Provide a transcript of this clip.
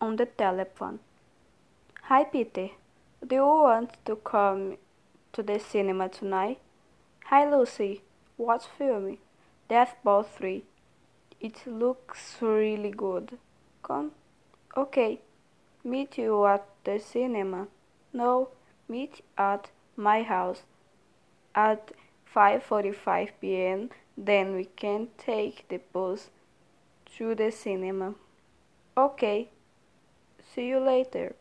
on the telephone. Hi, Peter. Do you want to come to the cinema tonight? Hi, Lucy. What film? Death Ball 3. It looks really good. Come. Okay. Meet you at the cinema. No, meet at my house at 5:45 p.m. Then we can take the bus to the cinema. Okay. See you later.